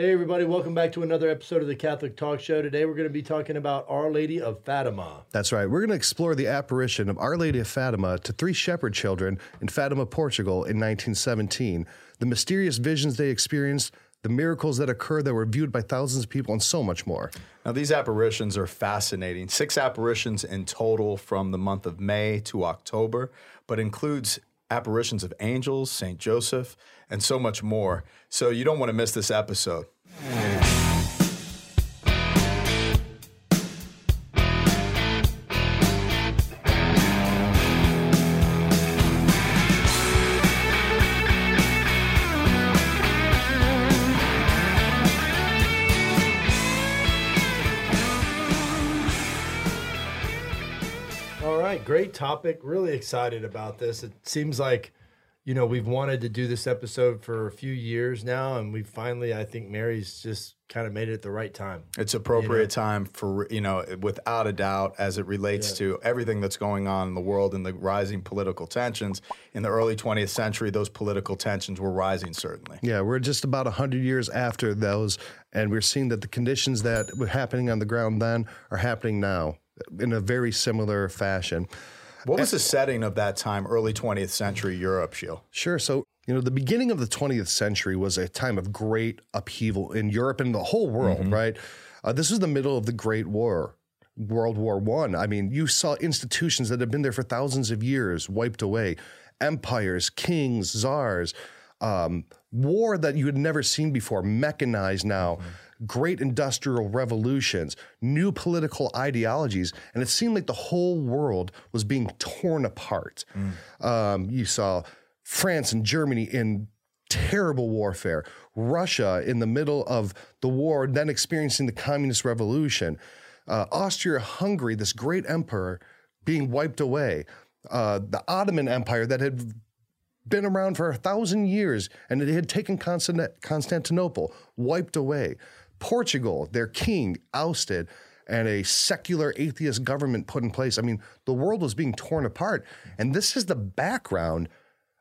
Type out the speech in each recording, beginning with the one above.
Hey, everybody, welcome back to another episode of the Catholic Talk Show. Today we're going to be talking about Our Lady of Fatima. That's right. We're going to explore the apparition of Our Lady of Fatima to three shepherd children in Fatima, Portugal in 1917, the mysterious visions they experienced, the miracles that occurred that were viewed by thousands of people, and so much more. Now, these apparitions are fascinating. Six apparitions in total from the month of May to October, but includes apparitions of angels, St. Joseph, and so much more. So you don't want to miss this episode. All right, great topic. Really excited about this. It seems like, you know, we've wanted to do this episode for a few years now, and we finally, I think Mary's just kind of made it the right time. It's appropriate time for, you know, without a doubt, as it relates to everything that's going on in the world and the rising political tensions. In the early 20th century, those political tensions were rising, certainly. Yeah, we're just about 100 years after those, and we're seeing that the conditions that were happening on the ground then are happening now in a very similar fashion. What was the setting of that time, early 20th century Europe, Scheel? Sure. So, you know, the beginning of the 20th century was a time of great upheaval in Europe and the whole world, right? Uh, this was the middle of the Great War. World War One. I. I mean, you saw institutions that had been there for thousands of years wiped away, empires, kings, czars, um, war that you had never seen before, mechanized now, great industrial revolutions, new political ideologies, and it seemed like the whole world was being torn apart. Um, you saw France and Germany in terrible warfare, Russia in the middle of the war, then experiencing the communist revolution, uh, Austria Hungary, this great empire, being wiped away, uh, the Ottoman Empire that had been around for a thousand years and it had taken Constant- Constantinople, wiped away. Portugal, their king, ousted, and a secular atheist government put in place. I mean, the world was being torn apart. And this is the background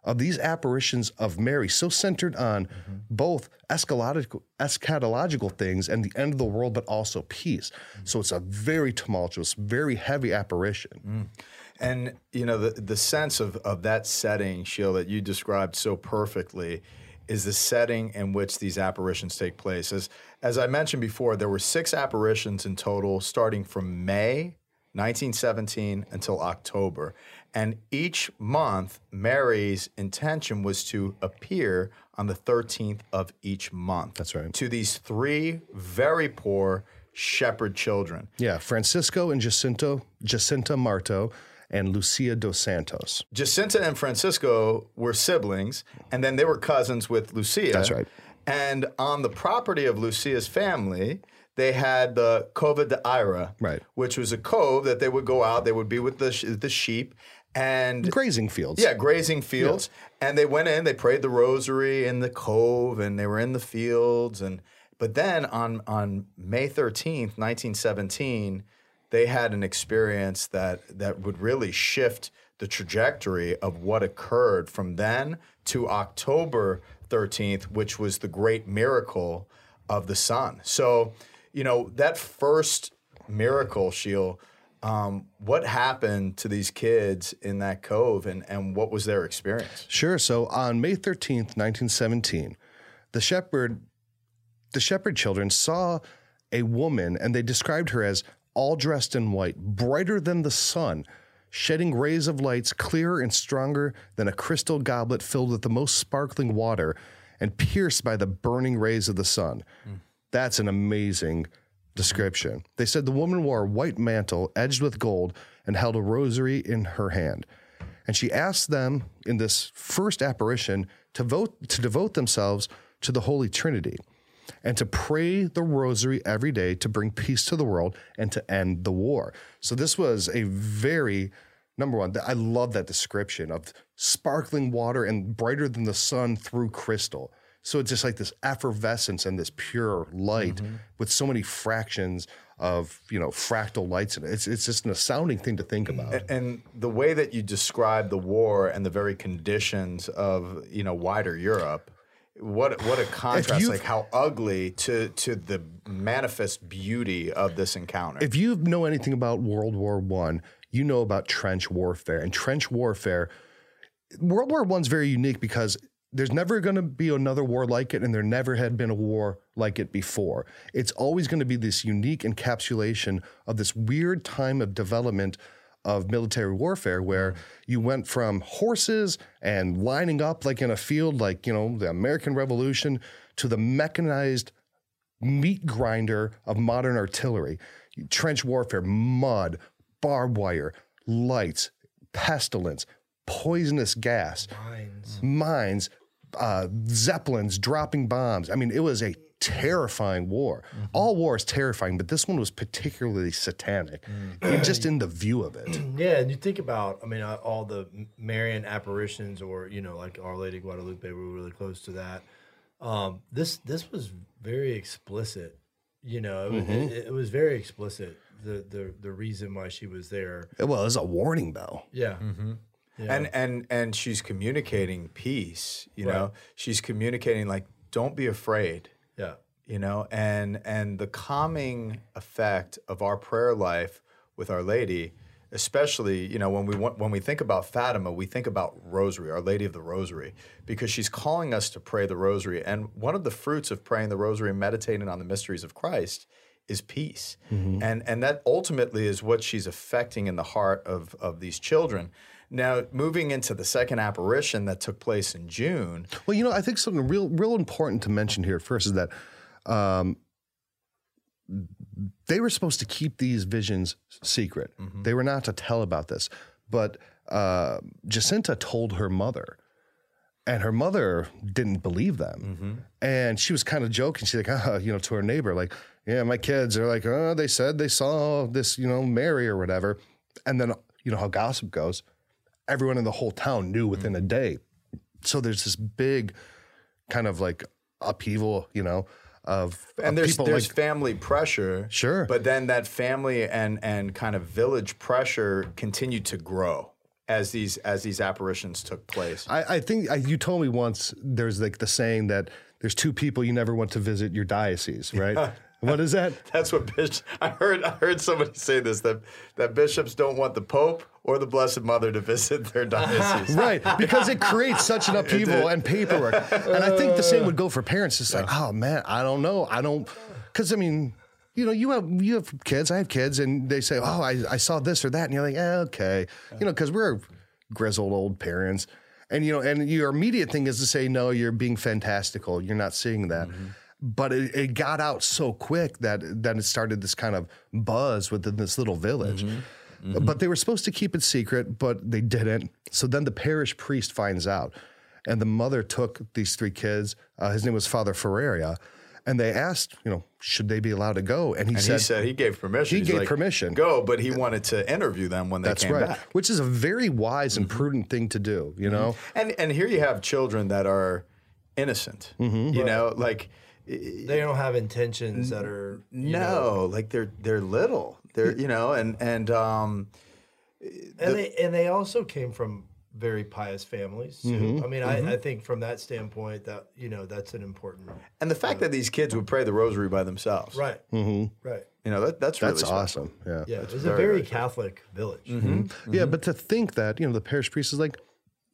of these apparitions of Mary, so centered on mm-hmm. both eschatological, eschatological things and the end of the world, but also peace. Mm-hmm. So it's a very tumultuous, very heavy apparition. Mm. And you know the the sense of of that setting, Sheila, that you described so perfectly, is the setting in which these apparitions take place. As as I mentioned before, there were six apparitions in total, starting from May 1917 until October, and each month, Mary's intention was to appear on the 13th of each month. That's right. To these three very poor shepherd children. Yeah, Francisco and Jacinto, Jacinta Marto, and Lucia dos Santos. Jacinta and Francisco were siblings, and then they were cousins with Lucia. That's right. And on the property of Lucia's family, they had the Cova da Iria, Right. which was a cove that they would go out. They would be with the sh- the sheep, and Grazing fields. yeah, grazing fields. And they went in, they prayed the rosary in the cove, and they were in the fields. And but then on on May thirteenth, nineteen seventeen, they had an experience that that would really shift the trajectory of what occurred from then to October thirteenth, which was the great miracle of the sun. So, you know, that first miracle, Scheel, um, what happened to these kids in that cove and, and what was their experience? Sure. So on May 13th, 1917, the shepherd the shepherd children saw a woman and they described her as all dressed in white, brighter than the sun, shedding rays of lights clearer and stronger than a crystal goblet filled with the most sparkling water and pierced by the burning rays of the sun. Hmm. That's an amazing description. They said the woman wore a white mantle edged with gold and held a rosary in her hand. And she asked them in this first apparition to vote to devote themselves to the Holy Trinity and to pray the rosary every day to bring peace to the world and to end the war. So this was a very number one, I love that description of sparkling water and brighter than the sun through crystal. So it's just like this effervescence and this pure light mm-hmm. with so many fractions of, you know, fractal lights in it. It's, it's just an astounding thing to think about. And the way that you describe the war and the very conditions of you know wider Europe what what a contrast! Like how ugly to to the manifest beauty of this encounter. if you know anything about World War One, you know about trench warfare. And trench warfare, World War One's very unique because there's never going to be another war like it, and there never had been a war like it before. It's always going to be this unique encapsulation of this weird time of development of military warfare where you went from horses and lining up like in a field like you know the American Revolution to the mechanized meat grinder of modern artillery, trench warfare, mud, barbed wire, lights, pestilence, poisonous gas, Mines. mines, uh, zeppelins dropping bombs. I mean, it was a terrifying war. All war is terrifying, but this one was particularly satanic, and just in the view of it. Yeah, and you think about, I mean, uh, all the Marian apparitions, or you know, like Our Lady Guadalupe, we were really close to that. Um, this this was very explicit. You know, it, was- it, it was very explicit. The the the reason why she was there. Well, it was a warning bell. Yeah, yeah. and and and she's communicating peace. You know, she's communicating like, don't be afraid. Yeah, you know and and the calming effect of our prayer life with our lady especially you know when we want, when we think about fatima we think about rosary our lady of the rosary because she's calling us to pray the rosary. And one of the fruits of praying the rosary and meditating on the mysteries of christ is peace. Mm-hmm. And and that ultimately is what she's affecting in the heart of of these children now moving into the second apparition that took place in june Well, you know, I think something real, real important to mention here first is that um, they were supposed to keep these visions secret. They were not to tell about this. But uh, Jacinta told her mother, and her mother didn't believe them. And she was kind of joking. She's like, uh, you know, to her neighbor, like, yeah, my kids are like, oh, they said they saw this, you know, Mary or whatever. And then, you know, how gossip goes. Everyone in the whole town knew within a mm. day. So there's this big kind of like upheaval, you know, of, and of there's there's like, family pressure. Sure. But then that family and and kind of village pressure continued to grow as these as these apparitions took place. I, I think I, you told me once there's like the saying that there's two people you never want to visit your diocese, right? what is that? That's what bishop. I heard. I heard somebody say this that that bishops don't want the pope or the Blessed Mother to visit their diocese. Right, because it creates such an upheaval and paperwork. And I think the same would go for parents. It's like, oh man, I don't know. I don't, because I mean, you know, you have you have kids. I have kids, and they say, oh, I, I saw this or that, and you're like, eh, okay, you know, because we're grizzled old parents, and you know, and your immediate thing is to say, no, you're being fantastical. You're not seeing that. But it, it got out so quick that then it started this kind of buzz within this little village. Mm-hmm. Mm-hmm. But they were supposed to keep it secret, but they didn't. So then the parish priest finds out. And the mother took these three kids. Uh, his name was Father Ferreira. And they asked, you know, should they be allowed to go? And he And said, he said he gave permission. He He's gave like, permission. Go, but he wanted to interview them when they that's came right, back. which is a very wise and mm-hmm. prudent thing to do, you know? And and here you have children that are innocent. You know, like they don't have intentions that are no, know, like they're they're little. They're you know, and and um, and they and they also came from very pious families too. Mm-hmm. I mean, I, I think from that standpoint that you know that's an important and the fact that these kids would pray the rosary by themselves, right, Mm-hmm. right. You know, that, that's really That's special. awesome. Yeah. Yeah, it's a very, very, very Catholic village. Yeah, but to think that, you know, the parish priest is like,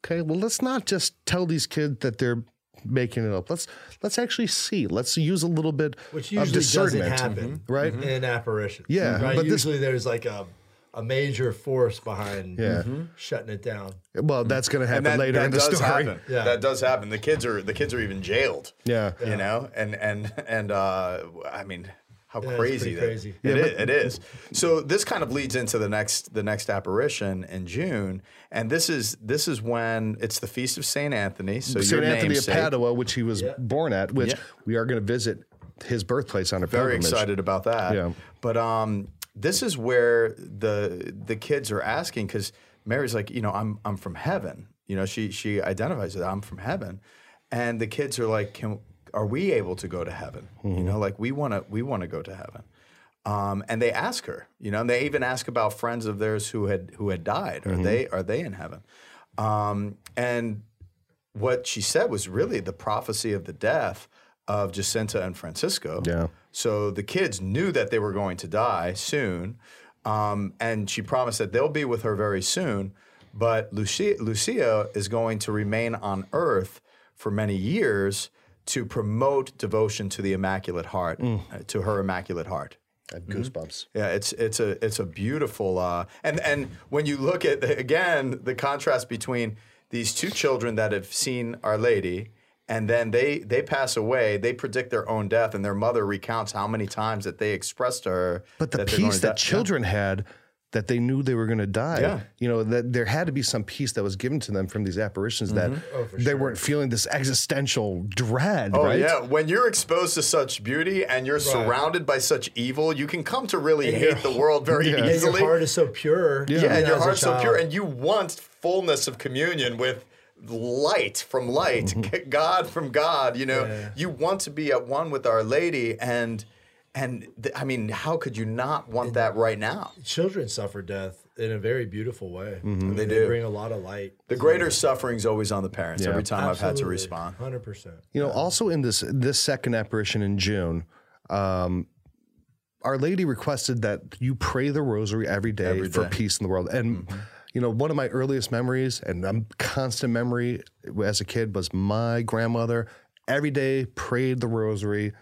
okay, well, let's not just tell these kids that they're making it up. Let's let's actually see. Let's use a little bit Which of usually doesn't discernment. happen Right? in apparitions. Yeah, right. but this- usually there's like a a major force behind Yeah. shutting it down. Well, that's going to happen that, later that in the does story. happen. Yeah. That does happen. The kids are the kids are even jailed. Yeah. You know, and and and uh, I mean, how it's crazy that crazy. It is, it is. So this kind of leads into the next the next apparition in June, and this is this is when it's the feast of Saint Anthony. So St. your Anthony of. Padua, which he was born at, which Yeah. we are going to visit his birthplace on a very pilgrimage. excited about that. Yeah. But um, this is where the the kids are asking because Mary's like, you know, I'm I'm from heaven. You know, she she identifies that I'm from heaven, and the kids are like, can are we able to go to heaven? You know, like we want to we want to go to heaven. Um, and they ask her, you know, and they even ask about friends of theirs who had who had died. Are they are they in heaven? Um, and what she said was really the prophecy of the death of Jacinta and Francisco. Yeah. So the kids knew that they were going to die soon. Um, and she promised that they'll be with her very soon. But Lucia, Lucia is going to remain on earth for many years to promote devotion to the Immaculate Heart, uh, to her Immaculate Heart. I have goosebumps. Yeah, it's it's a it's a beautiful uh, and and when you look at the, again the contrast between these two children that have seen Our Lady and then they they pass away, they predict their own death, and their mother recounts how many times that they expressed to her. But the that they're going peace to that die. children had that they knew they were going to die. Yeah. You know, that there had to be some peace that was given to them from these apparitions that mm-hmm. oh, they weren't feeling this existential dread, Oh right? yeah, when you're exposed to such beauty and you're surrounded by such evil, you can come to really And hate the world very Yeah. And your heart is so pure. Yeah, even and your as a heart's so pure, and you want fullness of communion with light from light, mm-hmm. God from God. You know, Yeah. you want to be at one with Our Lady, and and th- I mean, how could you not want that right now? children suffer death in a very beautiful way. I mean, Mm-hmm. They they do. bring a lot of light. The greater suffering's always on the parents. Yeah. Every time I've had to respond. Hundred percent. You know, also in this this second apparition in June, um, Our Lady requested that you pray the Rosary every day Every for peace in the world. And you know, one of my earliest memories and um, constant memory as a kid was my grandmother every day prayed the Rosary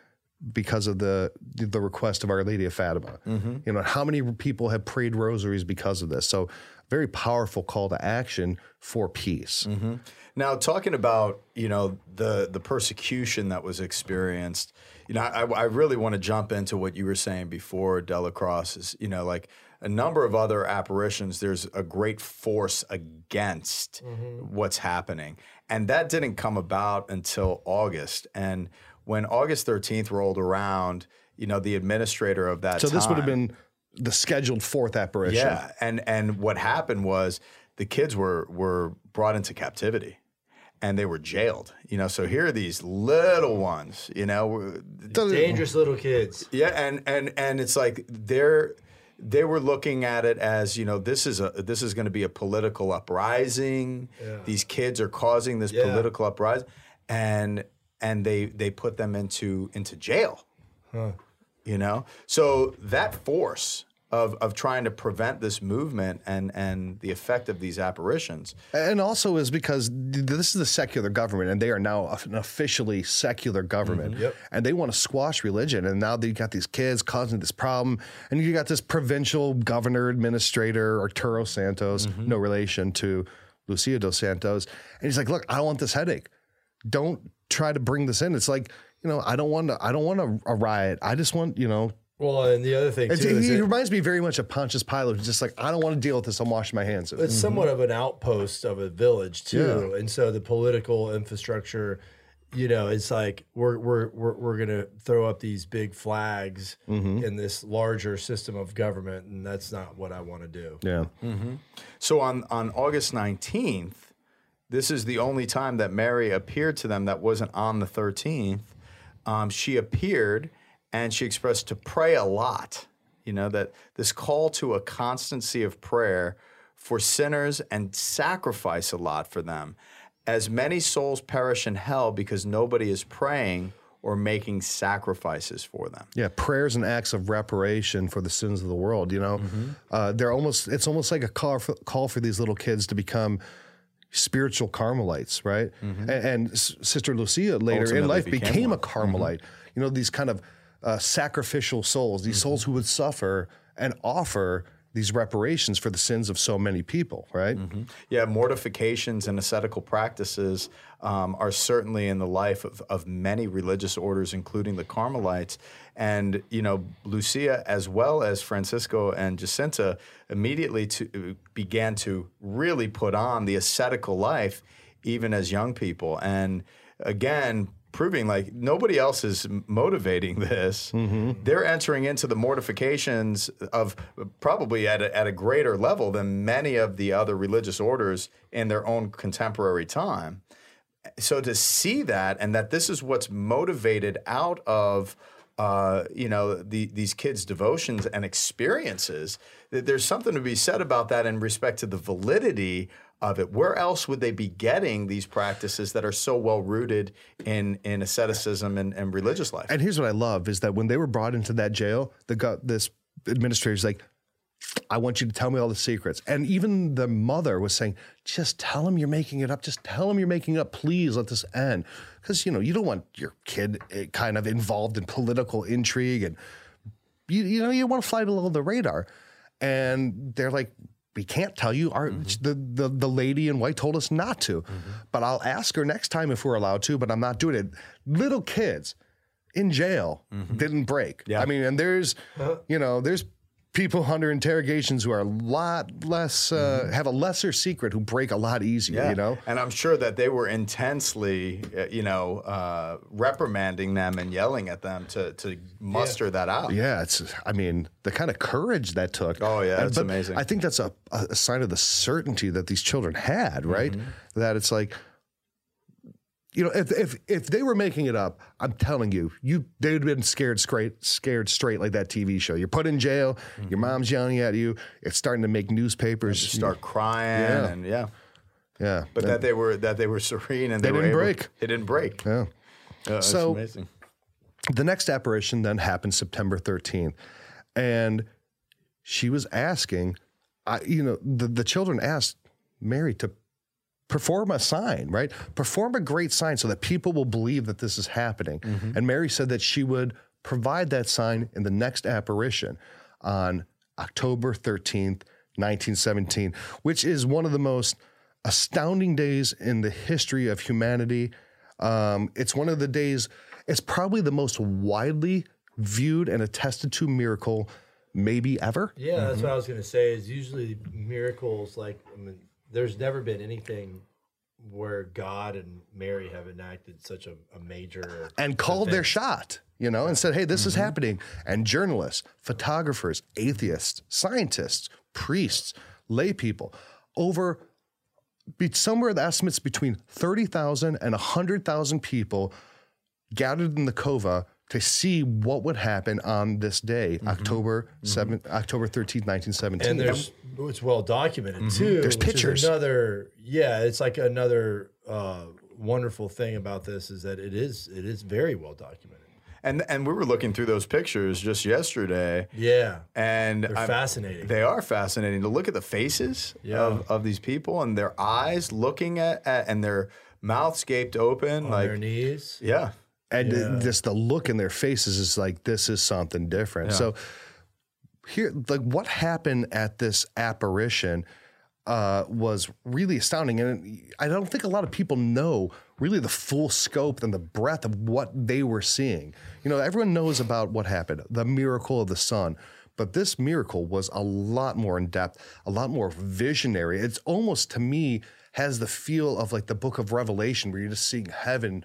because of the the request of Our Lady of Fatima. Mm-hmm. You know, how many people have prayed rosaries because of this? So, very powerful call to action for peace. Mm-hmm. Now, talking about you know the the persecution that was experienced, you know, I, I really want to jump into what you were saying before DellaCrosse is, you know, like a number of other apparitions. There's a great force against mm-hmm. what's happening, and that didn't come about until August. And when August 13th rolled around, you know, the administrator of that So this would have been the scheduled fourth apparition. yeah, and and what happened was the kids were were brought into captivity, and they were jailed. You know, so here are these little ones. You know, Dangerous little kids. yeah, and and and it's like they're they were looking at it as you know this is a this is going to be a political uprising. These kids are causing this Yeah. political uprising, and and they they put them into into jail. You know, so that force of of trying to prevent this movement and and the effect of these apparitions. And also is because this is a secular government and they are now an officially secular government. Mm-hmm. Yep. And they want to squash religion. And now you got these kids causing this problem. And you got this provincial governor, administrator, Arturo Santos, mm-hmm. no relation to Lucia dos Santos. And he's like, look, I don't want this headache. Don't try to bring this in. It's like, you know, I don't want to, I don't want a, a riot. I just want, you know, Well, and the other thing it's, too is he it- reminds me very much of Pontius Pilate, who's just like, I don't want to deal with this. I'm washing my hands of it. it's mm-hmm. somewhat of an outpost of a village too, and so the political infrastructure, you know, it's like we're we're we're, we're gonna throw up these big flags mm-hmm. in this larger system of government, and that's not what I want to do. Yeah. Mm-hmm. So on on August nineteenth, this is the only time that Mary appeared to them that wasn't on the thirteenth. Um, she appeared and she expressed to pray a lot. You know that this call to a constancy of prayer for sinners and sacrifice a lot for them, as many souls perish in hell because nobody is praying or making sacrifices for them. Yeah, prayers and acts of reparation for the sins of the world. You know, uh, they're almost. It's almost like a call for, call for these little kids to become spiritual Carmelites, right? Mm-hmm. And, and S- Sister Lucia later in life became became, a. Carmelite. Mm-hmm. You know, these kind of uh, sacrificial souls, these mm-hmm. souls who would suffer and offer these reparations for the sins of so many people, right? Yeah, mortifications and ascetical practices um, are certainly in the life of, of many religious orders, including the Carmelites. And, you know, Lucia, as well as Francisco and Jacinta, immediately to, began to really put on the ascetical life, even as young people. And again, proving like nobody else is motivating this. They're entering into the mortifications of probably at a, at a greater level than many of the other religious orders in their own contemporary time. So to see that and that this is what's motivated out of uh, you know the, these kids' devotions and experiences. There's something to be said about that in respect to the validity of it. Where else would they be getting these practices that are so well rooted in in asceticism and, and religious life? And here's what I love is that when they were brought into that jail, the got this administrator's like, I want you to tell me all the secrets. And even the mother was saying, just tell him you're making it up. Just tell him you're making it up. Please let this end. Because, you know, you don't want your kid eh, kind of involved in political intrigue and, you, you know, you want to fly below the radar. And they're like, we can't tell you. Our mm-hmm. the, the the lady in white told us not to, mm-hmm. but I'll ask her next time if we're allowed to. But I'm not doing it. Little kids in jail mm-hmm. didn't break. Yeah. I mean, and there's uh-huh. you know there's people under interrogations who are a lot less uh, have a lesser secret who break a lot easier. You know. and I'm sure that they were intensely, uh, you know, uh, reprimanding them and yelling at them to to muster that out. Yeah, it's. I mean, the kind of courage that took. Oh, yeah, it's amazing. I think that's a, a sign of the certainty that these children had, right? Mm-hmm. That it's like, you know, if if if they were making it up, I'm telling you, you they'd have been scared straight, scared straight like that TV show. You're put in jail. Your mom's yelling at you. It's starting to make newspapers. Mm-hmm. Start crying Yeah. and yeah, yeah, but that they were that they were serene and they, They didn't able- break. They didn't break. yeah. Uh, So- amazing. the next apparition then happened September 13th. And she was asking, I, you know, the, the children asked Mary to perform a sign, right? Perform a great sign so that people will believe that this is happening. And Mary said that she would provide that sign in the next apparition on October 13th, 1917, which is one of the most astounding days in the history of humanity. Um, it's one of the days, it's probably the most widely viewed and attested to miracle maybe ever. Yeah, that's what I was gonna say. Is usually miracles like I mean, there's never been anything where God and Mary have enacted such a, a major and called their shot, you know, and said, hey, this is mm-hmm. happening. And journalists, photographers, atheists, scientists, priests, lay people, over be, somewhere the estimates between 30,000 and 100,000 people gathered in the Cova to see what would happen on this day, mm-hmm. October mm-hmm. 7, October 13th, 1917. and there's it's well documented mm-hmm. too. There's pictures. another, yeah, it's like another uh, wonderful thing about this is that it is it is very well documented. And and we were looking through those pictures just yesterday, Yeah, and they're I'm- fascinating. They are fascinating to look at the faces Yeah. of, of these people and their eyes looking at, at and their mouths gaped open, on like their knees. yeah, and Yeah. just the look in their faces is like this is something different. So here, like what happened at this apparition uh, was really astounding, and I don't think a lot of people know really the full scope and the breadth of what they were seeing. You know, everyone knows about what happened, the miracle of the sun. But this miracle was a lot more in depth, a lot more visionary. It's almost to me has the feel of like the book of Revelation, where you're just seeing heaven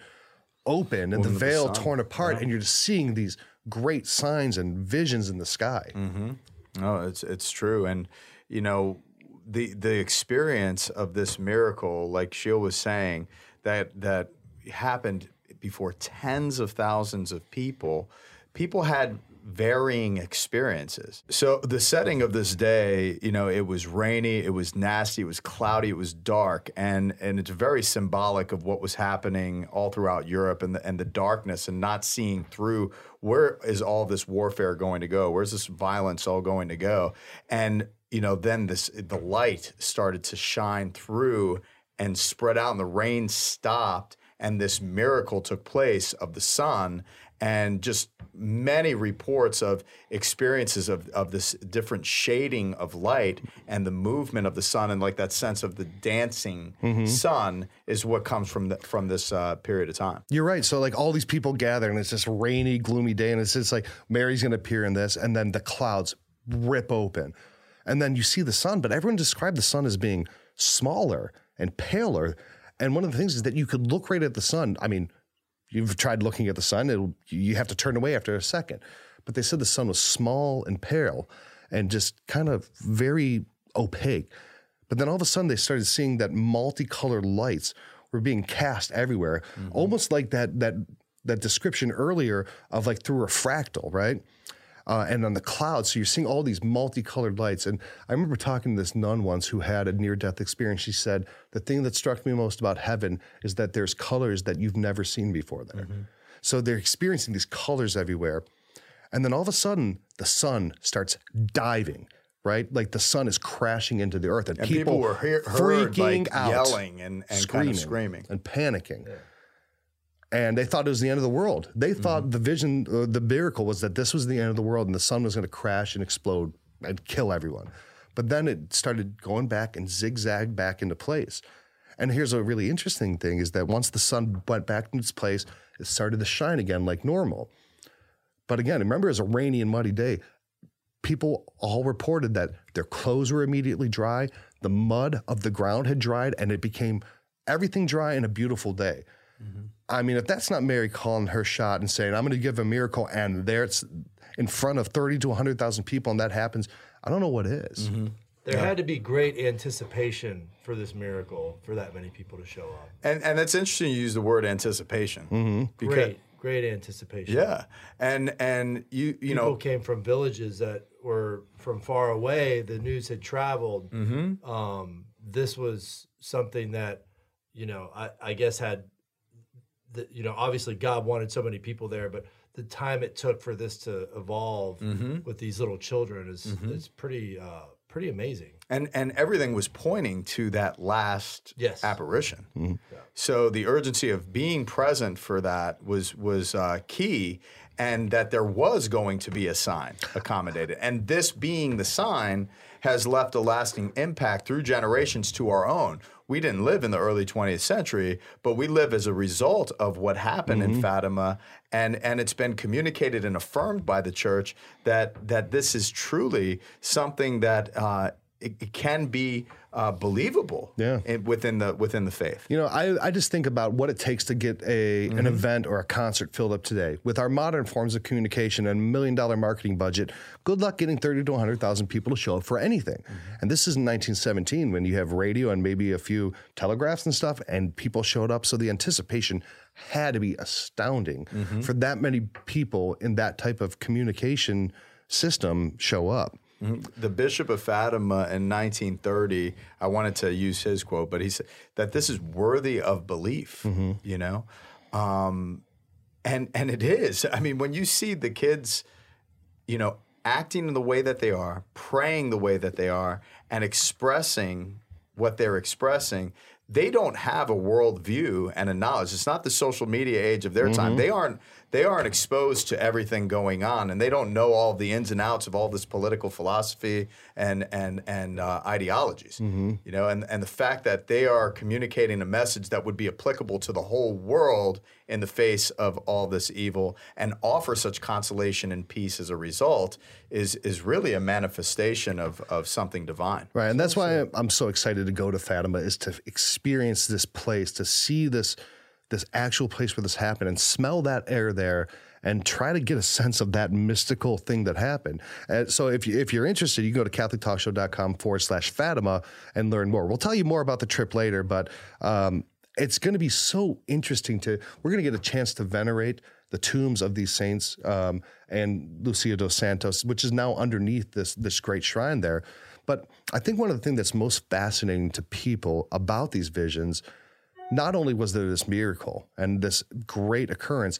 open and the veil torn apart, and you're just seeing these great signs and visions in the sky. Mm-hmm. No, it's it's true, and you know the the experience of this miracle, like Scheel was saying, that that happened before tens of thousands of people. People had varying experiences. So the setting of this day, you know, it was rainy, it was nasty, it was cloudy, it was dark, and and it's very symbolic of what was happening all throughout Europe and the and the darkness and not seeing through where is all this warfare going to go? Where's this violence all going to go? And you know, then this the light started to shine through and spread out, and the rain stopped, and this miracle took place of the sun, and just many reports of experiences of, of this different shading of light and the movement of the sun and like that sense of the dancing sun is what comes from the, from this uh, period of time. You're right. So like all these people gather, and it's this rainy, gloomy day, and it's just like Mary's going to appear in this, and then the clouds rip open, and then you see the sun. But everyone described the sun as being smaller and paler. And one of the things is that you could look right at the sun. I mean, you've tried looking at the sun; it'll, you have to turn away after a second. But they said the sun was small and pale, and just kind of very opaque. But then all of a sudden, they started seeing that multicolored lights were being cast everywhere, mm-hmm. almost like that that that description earlier of like through a fractal, right? Uh, and on the clouds. So you're seeing all these multicolored lights. And I remember talking to this nun once who had a near death experience. She said, The thing that struck me most about heaven is that there's colors that you've never seen before there. So they're experiencing these colors everywhere. And then all of a sudden, the sun starts diving, right? Like the sun is crashing into the earth, and, And people, people, were heard freaking like out, yelling and, and kind of screaming. and panicking. And they thought it was the end of the world. They Mm-hmm. thought the vision, uh, the miracle was that this was the end of the world and the sun was going to crash and explode and kill everyone. But then it started going back and zigzag back into place. And here's a really interesting thing is that once the sun went back into its place, it started to shine again like normal. But again, remember it was a rainy and muddy day. People all reported that their clothes were immediately dry, the mud of the ground had dried, and it became everything dry in a beautiful day. I mean, if that's not Mary calling her shot and saying, I'm going to give a miracle, and there it's in front of 30 to 100,000 people, and that happens, I don't know what is. There had to be great anticipation for this miracle for that many people to show up. And and it's interesting you use the word anticipation. Mm-hmm. Because, Great, great anticipation. Yeah. And and you you know People know came from villages that were from far away. The news had traveled. Mm-hmm. Um, this was something that, you know, I, I guess had, the, you know, obviously God wanted so many people there, but the time it took for this to evolve Mm-hmm. with these little children is is pretty uh, pretty amazing. and and everything was pointing to that last Yes. apparition. So the urgency of being present for that was was uh, key, and that there was going to be a sign accommodated, and this being the sign has left a lasting impact through generations to our own. We didn't live in the early 20th century, but we live as a result of what happened in Fatima, and and it's been communicated and affirmed by the church that that this is truly something that. Uh, it, it can be uh, believable Yeah. in- within the within the faith. You know, I, I just think about what it takes to get a an mm-hmm. event or a concert filled up today. With our modern forms of communication and million dollar marketing budget, good luck getting 30 to 100,000 people to show up for anything. Mm-hmm. And this is in 1917 when you have radio and maybe a few telegraphs and stuff, and people showed up. So the anticipation had to be astounding mm-hmm. for that many people in that type of communication system show up. The Bishop of Fatima in 1930, I wanted to use his quote, but he said that this is worthy of belief. You know, um, and and it is. I mean, when you see the kids, you know, acting in the way that they are, praying the way that they are, and expressing what they're expressing, they don't have a worldview and a knowledge. It's not the social media age of their time. They aren't they aren't exposed to everything going on, and they don't know all the ins and outs of all this political philosophy and and and uh, ideologies. You know, and and the fact that they are communicating a message that would be applicable to the whole world in the face of all this evil and offer such consolation and peace as a result is is really a manifestation of of something divine. Right, and that's why I'm so excited to go to Fatima is to experience this place, to see this this actual place where this happened, and smell that air there, and try to get a sense of that mystical thing that happened. And so, if you if you're interested, you can go to CatholicTalkShow.com forward slash Fatima and learn more. We'll tell you more about the trip later, but um, it's going to be so interesting to. We're going to get a chance to venerate the tombs of these saints um, and Lucia dos Santos, which is now underneath this this great shrine there. But I think one of the things that's most fascinating to people about these visions, not only was there this miracle and this great occurrence,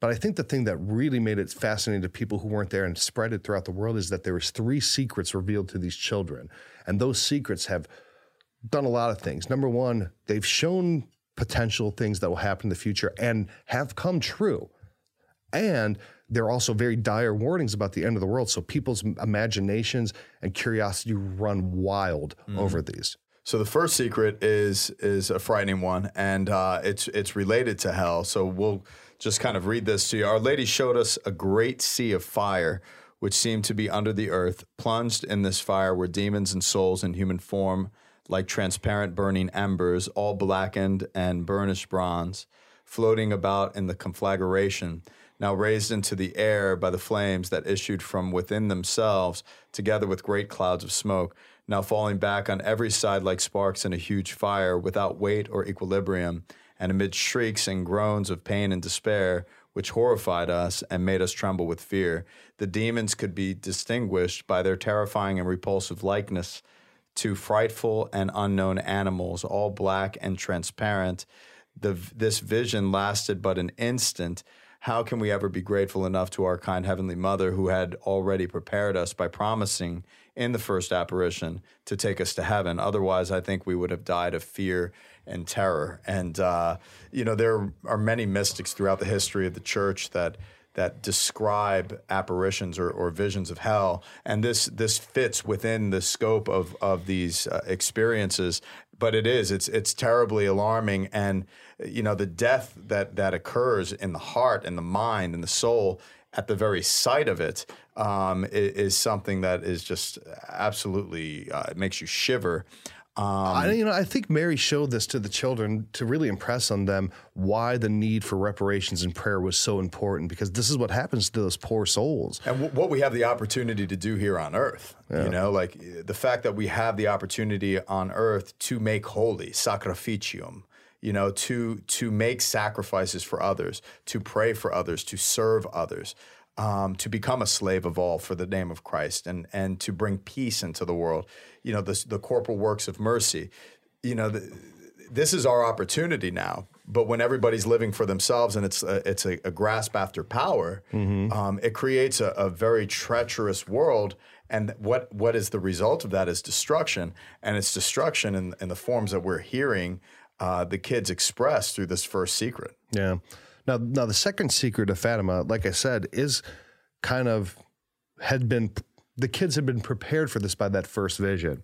but I think the thing that really made it fascinating to people who weren't there and spread it throughout the world is that there was three secrets revealed to these children, and those secrets have done a lot of things. Number one, they've shown potential things that will happen in the future and have come true. And there are also very dire warnings about the end of the world. So people's imaginations and curiosity run wild mm-hmm. over these. So the first secret is is a frightening one, and uh, it's it's related to hell. So we'll just kind of read this to you. Our Lady showed us a great sea of fire, which seemed to be under the earth. Plunged in this fire were demons and souls in human form, like transparent burning embers, all blackened and burnished bronze, floating about in the conflagration. Now raised into the air by the flames that issued from within themselves, together with great clouds of smoke now falling back on every side like sparks in a huge fire, without weight or equilibrium, and amid shrieks and groans of pain and despair, which horrified us and made us tremble with fear. The demons could be distinguished by their terrifying and repulsive likeness to frightful and unknown animals, all black and transparent. The, this vision lasted but an instant. How can we ever be grateful enough to our kind Heavenly Mother who had already prepared us by promising in the first apparition to take us to heaven? Otherwise, I think we would have died of fear and terror. And, uh, you know, there are many mystics throughout the history of the church that that describe apparitions or, or, visions of hell, and this this fits within the scope of of these uh, experiences. But it is it's it's terribly alarming, and you know the death that that occurs in the heart and the mind and the soul at the very sight of it um, is, is, something that is just absolutely uh, it makes you shiver. Um, I, you know, I think Mary showed this to the children to really impress on them why the need for reparations and prayer was so important because this is what happens to those poor souls. And w- what we have the opportunity to do here on earth, yeah. you know, like the fact that we have the opportunity on earth to make holy, sacrificium, you know, to to make sacrifices for others, to pray for others, to serve others um, to become a slave of all for the name of Christ and and to bring peace into the world. You know, the the corporal works of mercy. You know, the, this is our opportunity now. But when everybody's living for themselves and it's a, it's a, a grasp after power, mm-hmm. um, it creates a, a very treacherous world. And what what is the result of that is destruction, and it's destruction in, in the forms that we're hearing uh, the kids express through this first secret. Yeah. Now, now the second secret of Fatima, like I said, is kind of had been the kids had been prepared for this by that first vision.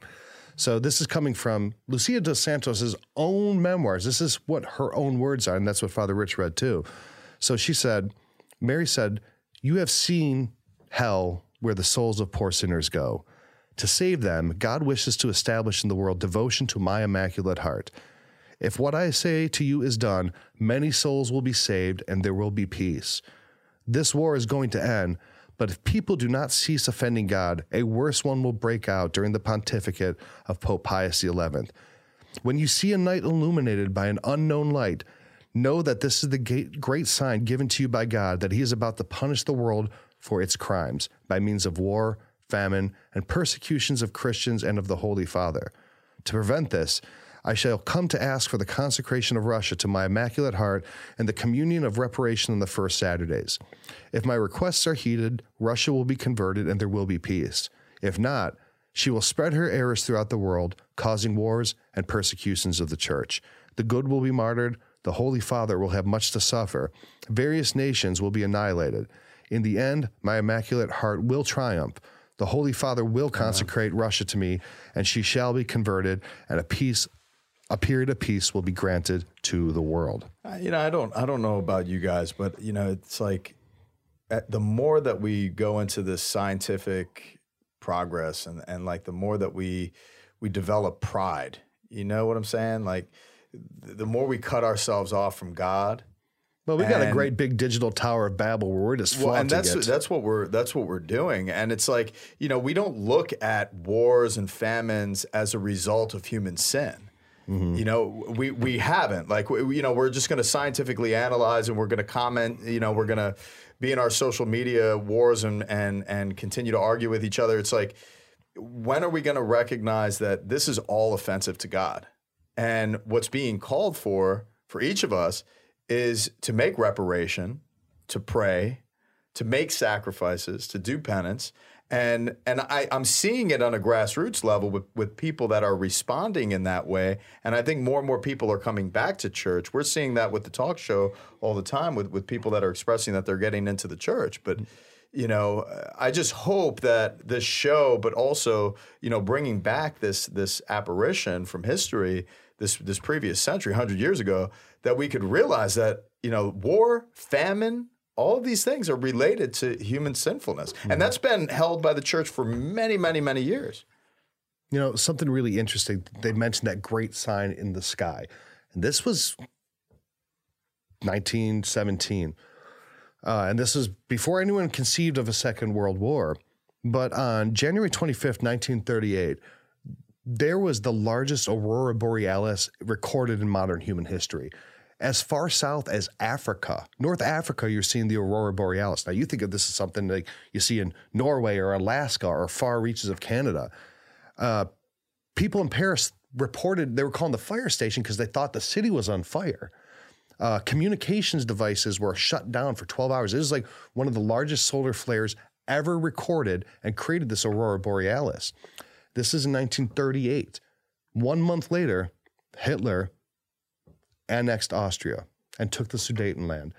So this is coming from Lucia dos Santos's own memoirs. This is what her own words are, and that's what Father Rich read too. So she said, Mary said, "You have seen hell where the souls of poor sinners go. To save them, God wishes to establish in the world devotion to my immaculate heart." If what I say to you is done, many souls will be saved and there will be peace. This war is going to end, but if people do not cease offending God, a worse one will break out during the pontificate of Pope Pius XI. When you see a night illuminated by an unknown light, know that this is the great sign given to you by God that He is about to punish the world for its crimes by means of war, famine, and persecutions of Christians and of the Holy Father. To prevent this, I shall come to ask for the consecration of Russia to my Immaculate Heart and the communion of reparation on the first Saturdays. If my requests are heeded, Russia will be converted and there will be peace. If not, she will spread her errors throughout the world, causing wars and persecutions of the church. The good will be martyred, the Holy Father will have much to suffer, various nations will be annihilated. In the end, my Immaculate Heart will triumph. The Holy Father will consecrate Russia to me, and she shall be converted, and a peace a period of peace will be granted to the world. You know, I don't, I don't know about you guys, but you know, it's like eh, the more that we go into this scientific progress, and and like the more that we we develop pride, you know what I'm saying? Like the more we cut ourselves off from God. Well, we got a great big digital tower of Babel where we're just well, and that's it. that's what we're that's what we're doing, and it's like you know we don't look at wars and famines as a result of human sin Mm-hmm. You know, we we haven't like we, you know we're just going to scientifically analyze and we're going to comment. You know, we're going to be in our social media wars and and and continue to argue with each other. It's like when are we going to recognize that this is all offensive to God? And what's being called for for each of us is to make reparation, to pray, to make sacrifices, to do penance, and and I, I'm seeing it on a grassroots level with, with people that are responding in that way. And I think more and more people are coming back to church. We're seeing that with the talk show all the time with, with people that are expressing that they're getting into the church. But you know, I just hope that this show, but also you know, bringing back this this apparition from history, this this previous century, hundred years ago, that we could realize that you know, war, famine, all of these things are related to human sinfulness. Mm-hmm. And that's been held by the church for many, many, many years. You know, something really interesting. They mentioned that great sign in the sky. And this was 1917. Uh, and this was before anyone conceived of a Second World War. But on January 25th, 1938, there was the largest aurora borealis recorded in modern human history. As far south as Africa. North Africa, you're seeing the aurora borealis. Now, you think of this as something like you see in Norway or Alaska or far reaches of Canada. Uh, people in Paris reported they were calling the fire station because they thought the city was on fire. Uh, communications devices were shut down for 12 hours. It was like one of the largest solar flares ever recorded and created this aurora borealis. This is in 1938. One month later, Hitler annexed Austria and took the Sudetenland.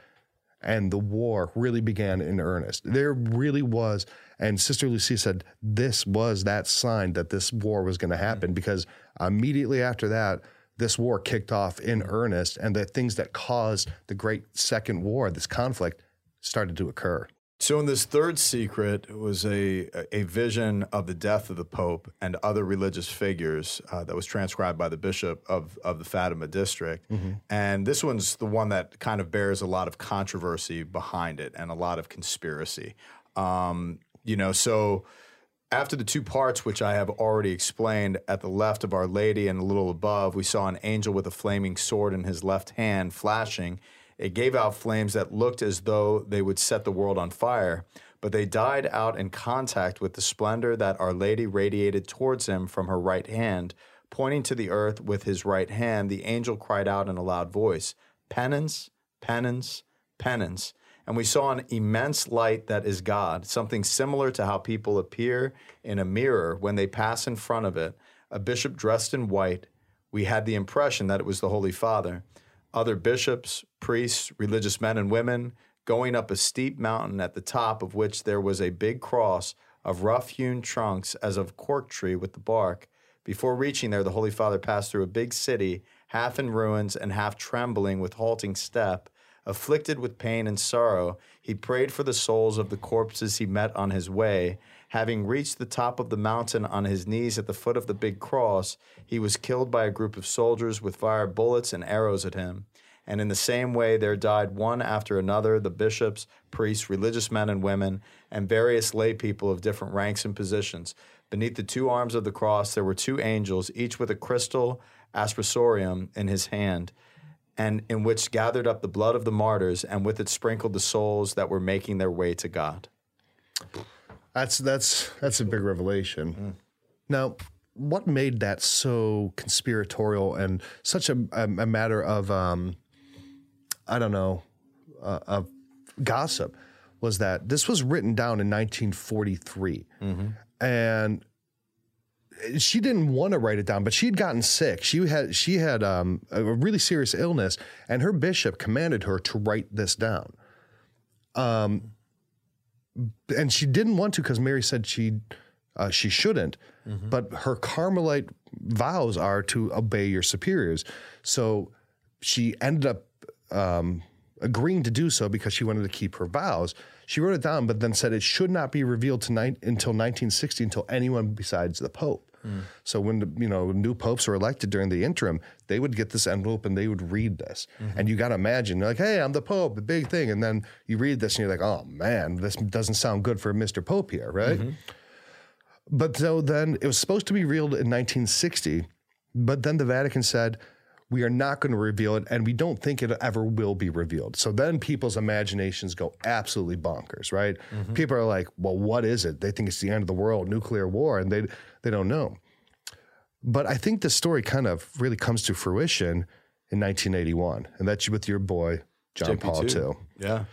And the war really began in earnest. There really was, and Sister Lucia said this was that sign that this war was going to happen mm-hmm. because immediately after that, this war kicked off in earnest, and the things that caused the great Second War, this conflict, started to occur. So, in this third secret was a a vision of the death of the Pope and other religious figures uh, that was transcribed by the bishop of of the Fatima district, mm-hmm. and this one's the one that kind of bears a lot of controversy behind it and a lot of conspiracy. Um, you know, so after the two parts, which I have already explained, at the left of Our Lady and a little above, we saw an angel with a flaming sword in his left hand flashing it gave out flames that looked as though they would set the world on fire, but they died out in contact with the splendor that Our Lady radiated towards him from her right hand. Pointing to the earth with his right hand, the angel cried out in a loud voice, Penance, penance, penance. And we saw an immense light that is God, something similar to how people appear in a mirror when they pass in front of it. A bishop dressed in white. We had the impression that it was the Holy Father other bishops, priests, religious men and women, going up a steep mountain at the top of which there was a big cross of rough hewn trunks as of cork tree with the bark. Before reaching there, the Holy Father passed through a big city, half in ruins and half trembling with halting step. Afflicted with pain and sorrow, he prayed for the souls of the corpses he met on his way. Having reached the top of the mountain on his knees at the foot of the big cross, he was killed by a group of soldiers with fired bullets and arrows at him. And in the same way, there died one after another the bishops, priests, religious men and women, and various lay people of different ranks and positions. Beneath the two arms of the cross, there were two angels, each with a crystal aspersorium in his hand and in which gathered up the blood of the martyrs and with it sprinkled the souls that were making their way to God. That's that's that's a big revelation. Mm. Now, what made that so conspiratorial and such a, a, a matter of um, I don't know uh, of gossip was that this was written down in 1943, mm-hmm. and she didn't want to write it down, but she'd gotten sick. She had she had um, a really serious illness, and her bishop commanded her to write this down. Um, and she didn't want to because Mary said she uh, she shouldn't. Mm-hmm. But her Carmelite vows are to obey your superiors. So she ended up um, agreeing to do so because she wanted to keep her vows. She wrote it down, but then said it should not be revealed to ni- until 1960 until anyone besides the Pope. Mm. So when the, you know new popes were elected during the interim, they would get this envelope and they would read this, mm-hmm. and you got to imagine like, hey, I'm the Pope, the big thing, and then you read this and you're like, oh man, this doesn't sound good for Mr. Pope here, right? Mm-hmm. But so then it was supposed to be revealed in 1960, but then the Vatican said we are not going to reveal it, and we don't think it ever will be revealed. So then people's imaginations go absolutely bonkers, right? Mm-hmm. People are like, well, what is it? They think it's the end of the world, nuclear war, and they, they don't know. But I think the story kind of really comes to fruition in 1981, and that's with your boy, John JP2. Paul II. Yeah.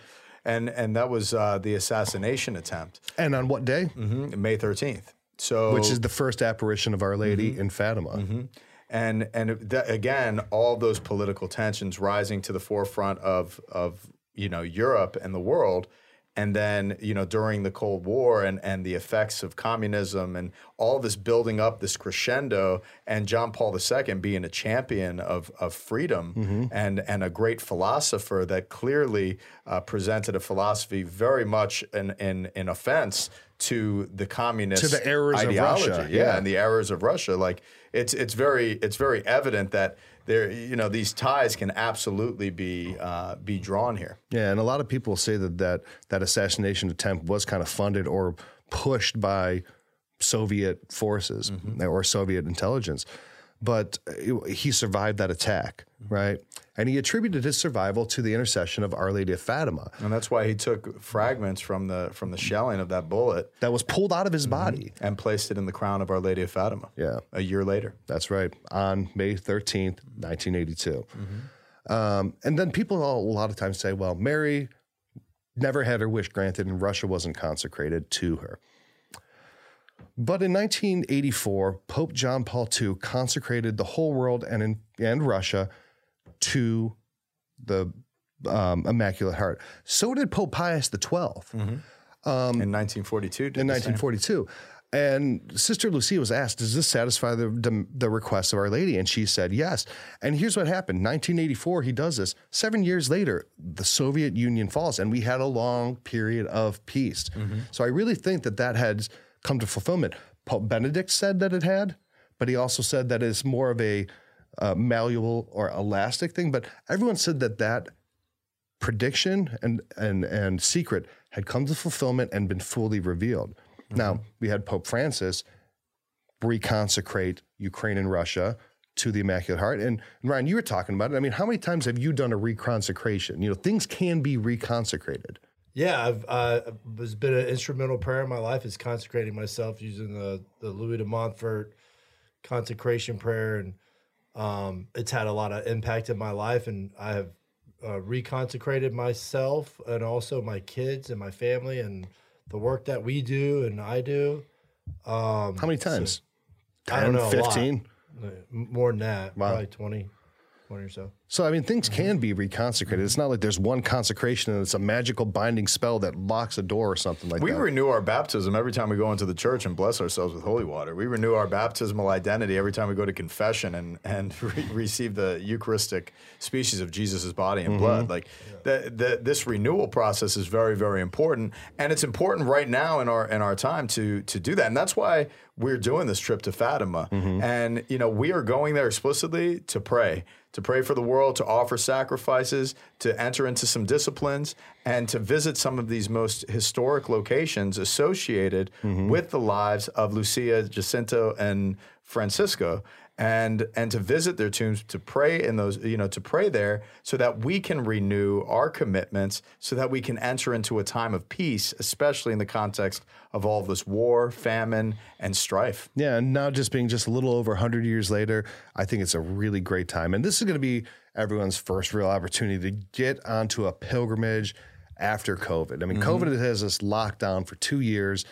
And, and that was uh, the assassination attempt. And on what day? Mm-hmm. May 13th. So, which is the first apparition of Our Lady mm-hmm. in Fatima. Mm-hmm and and that, again, all those political tensions rising to the forefront of of you know Europe and the world, and then you know during the Cold War and and the effects of communism and all this building up this crescendo, and John Paul II being a champion of of freedom mm-hmm. and and a great philosopher that clearly uh, presented a philosophy very much in in, in offense to the communist to the errors ideology, of Russia, yeah, yeah, and the errors of Russia. Like it's it's very it's very evident that there you know these ties can absolutely be uh, be drawn here. Yeah, and a lot of people say that that that assassination attempt was kind of funded or pushed by Soviet forces mm-hmm. or Soviet intelligence, but he survived that attack, mm-hmm. right? And he attributed his survival to the intercession of Our Lady of Fatima And that's why he took fragments from the from the shelling of that bullet that was pulled out of his body. and placed it in the crown of Our Lady of Fatima. Yeah. A year later. That's right, on May 13th, 1982. Um, and then people a lot of times say, well, Mary never had her wish granted and Russia wasn't consecrated to her. But in 1984, Pope John Paul II consecrated the whole world and, in, and Russia to the um, Immaculate Heart. So did Pope Pius XII mm-hmm. um, in 1942. did in the same. 1942. And Sister Lucia was asked, "Does this satisfy the, the the requests of Our Lady?" And she said, "Yes." And here's what happened: 1984, he does this. Seven years later, the Soviet Union falls, and we had a long period of peace. Mm-hmm. So I really think that that had come to fulfillment. Pope Benedict said that it had, but he also said that it's more of a uh, malleable or elastic thing. But everyone said that that prediction and and and secret had come to fulfillment and been fully revealed. Now we had Pope Francis reconsecrate Ukraine and Russia to the Immaculate Heart. And Ryan, you were talking about it. I mean, how many times have you done a reconsecration? You know, things can be reconsecrated. Yeah, I've uh, it's been an instrumental prayer in my life is consecrating myself using the the Louis de Montfort consecration prayer, and um, it's had a lot of impact in my life, and I have uh, reconsecrated myself and also my kids and my family and the work that we do and I do. Um, How many times? I don't know, 15? more than that, Wow. probably 20, 20 or so. So I mean, things mm-hmm. can be reconsecrated. It's not like there's one consecration and it's a magical binding spell that locks a door or something like We that. We renew our baptism every time we go into the church and bless ourselves with holy water. We renew our baptismal identity every time we go to confession and and re- receive the Eucharistic species of Jesus' body and blood. Mm-hmm. Like the, the, this renewal process is very very important, and it's important right now in our in our time to to do that. And that's why we're doing this trip to Fatima. Mm-hmm. And you know we are going there explicitly to pray to pray for the world, to offer sacrifices, to enter into some disciplines, and to visit some of these most historic locations associated mm-hmm. with the lives of Lucia, Jacinta, and Francisco. And, and to visit their tombs to pray in those you know to pray there so that we can renew our commitments so that we can enter into a time of peace especially in the context of all of this war famine and strife Yeah, and now just being just a little over 100 years later, I think it's a really great time. And this is going to be everyone's first real opportunity to get onto a pilgrimage after COVID. I mean, COVID has us locked down for two years.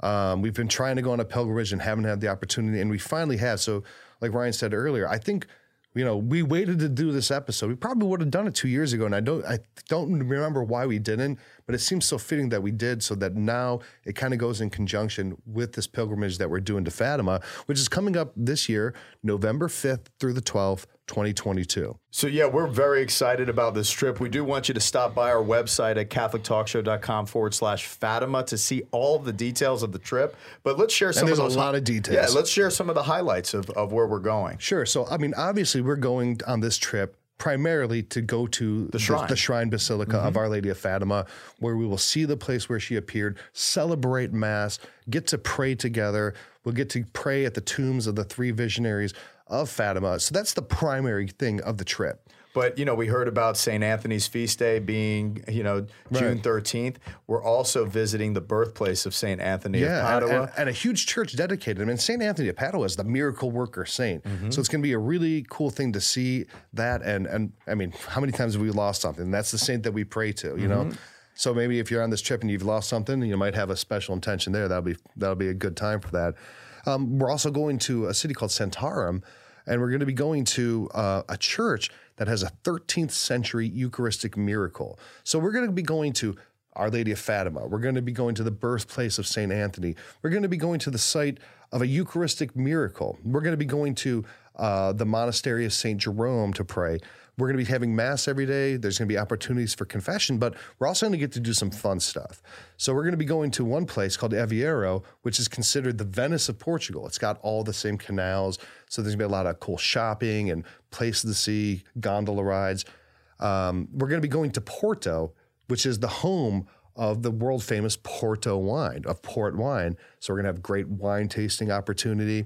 Um, we've been trying to go on a pilgrimage and haven't had the opportunity, and we finally have. So, like Ryan said earlier, I think you know we waited to do this episode. We probably would have done it two years ago, and I don't I don't remember why we didn't, but it seems so fitting that we did, so that now it kind of goes in conjunction with this pilgrimage that we're doing to Fatima, which is coming up this year, November fifth through the twelfth, twenty twenty two. So yeah, we're very excited about this trip. We do want you to stop by our website at catholictalkshow.com forward slash Fatima to see all the details of the trip. But let's share some there's of a lot of details. Yeah, let's share some of the highlights of, of where we're going. Sure. So, I mean, obviously, we're going on this trip primarily to go to the shrine. the, shrine basilica of mm-hmm. Our Lady of Fatima, where we will see the place where she appeared, celebrate Mass, get to pray together. We'll get to pray at the tombs of the three visionaries of Fatima. So, that's the primary thing of the trip. But you know, we heard about St. Anthony's feast day being, you know, June 13th. We're also visiting the birthplace of St. Anthony of Yeah, and, Padua. and- and a huge church dedicated. I mean, St. Anthony of Padua is the miracle worker saint. Mm-hmm. So it's going to be a really cool thing to see that. And and I mean, how many times have we lost something? That's the saint that we pray to, you Mm-hmm. know. So maybe if you're on this trip and you've lost something, you might have a special intention there. That'll be that'll be a good time for that. Um, we're also going to a city called Santarém, and we're going to be going to uh, a church that has a 13th century Eucharistic miracle. So we're going to be going to Our Lady of Fatima. We're going to be going to the birthplace of St. Anthony. We're going to be going to the site of a Eucharistic miracle. We're going to be going to uh, the monastery of St. Jerome to pray. We're going to be having Mass every day. There's going to be opportunities for confession, but we're also going to get to do some fun stuff. So we're going to be going to one place called Aveiro, which is considered the Venice of Portugal. It's got all the same canals. So there's going to be a lot of cool shopping and places to see, gondola rides. Um, we're going to be going to Porto, which is the home of the world famous Porto wine, of port wine. So we're going to have great wine tasting opportunity.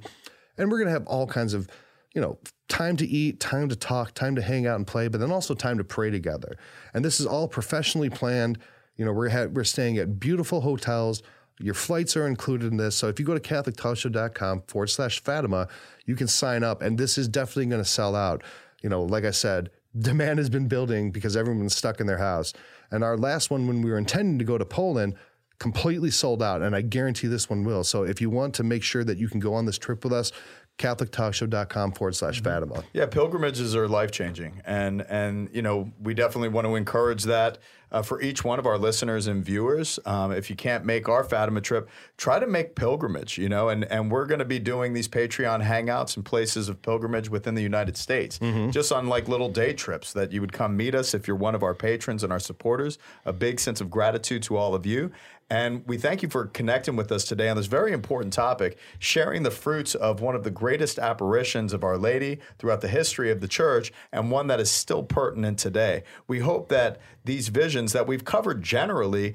And we're going to have all kinds of, you know, time to eat, time to talk, time to hang out and play, but then also time to pray together. And this is all professionally planned. You know, we're ha- we're staying at beautiful hotels. Your flights are included in this. So if you go to catholictalkshow.com forward slash Fatima, you can sign up. And this is definitely going to sell out. You know, like I said, demand has been building because everyone's stuck in their house. And our last one, when we were intending to go to Poland, completely sold out. And I guarantee this one will. So if you want to make sure that you can go on this trip with us, catholictalkshow.com forward slash Fatima. Yeah, pilgrimages are life changing, and and you know we definitely want to encourage that uh, for each one of our listeners and viewers. Um, if you can't make our Fatima trip, try to make pilgrimage. You know, and and we're going to be doing these Patreon hangouts and places of pilgrimage within the United States, just on like little day trips that you would come meet us if you're one of our patrons and our supporters. A big sense of gratitude to all of you. And we thank you for connecting with us today on this very important topic, sharing the fruits of one of the greatest apparitions of Our Lady throughout the history of the church, and one that is still pertinent today. We hope that these visions that we've covered generally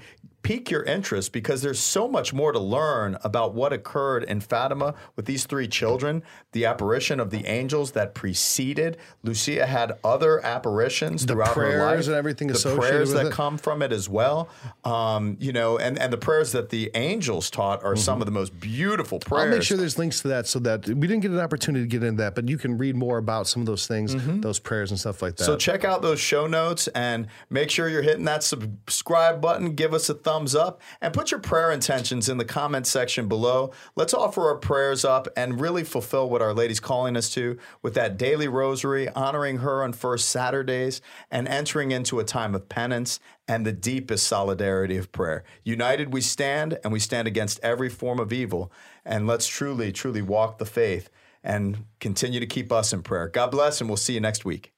pique your interest because there's so much more to learn about what occurred in Fatima with these three children, the apparition of the angels that preceded. Lucia had other apparitions The throughout her life. prayers and everything the associated prayers that it. come from it as well. Um, you know, and, and the prayers that the angels taught are some of the most beautiful prayers. I'll make sure there's links to that so that we didn't get an opportunity to get into that, but you can read more about some of those things, those prayers and stuff like that. So check out those show notes and make sure you're hitting that subscribe button. Give us a thumbs up and put your prayer intentions in the comment section below. Let's offer our prayers up and really fulfill what Our Lady's calling us to with that daily rosary, honoring her on first Saturdays, and entering into a time of penance and the deepest solidarity of prayer. United we stand, and we stand against every form of evil. And let's truly, truly walk the faith and continue to keep us in prayer. God bless, and we'll see you next week.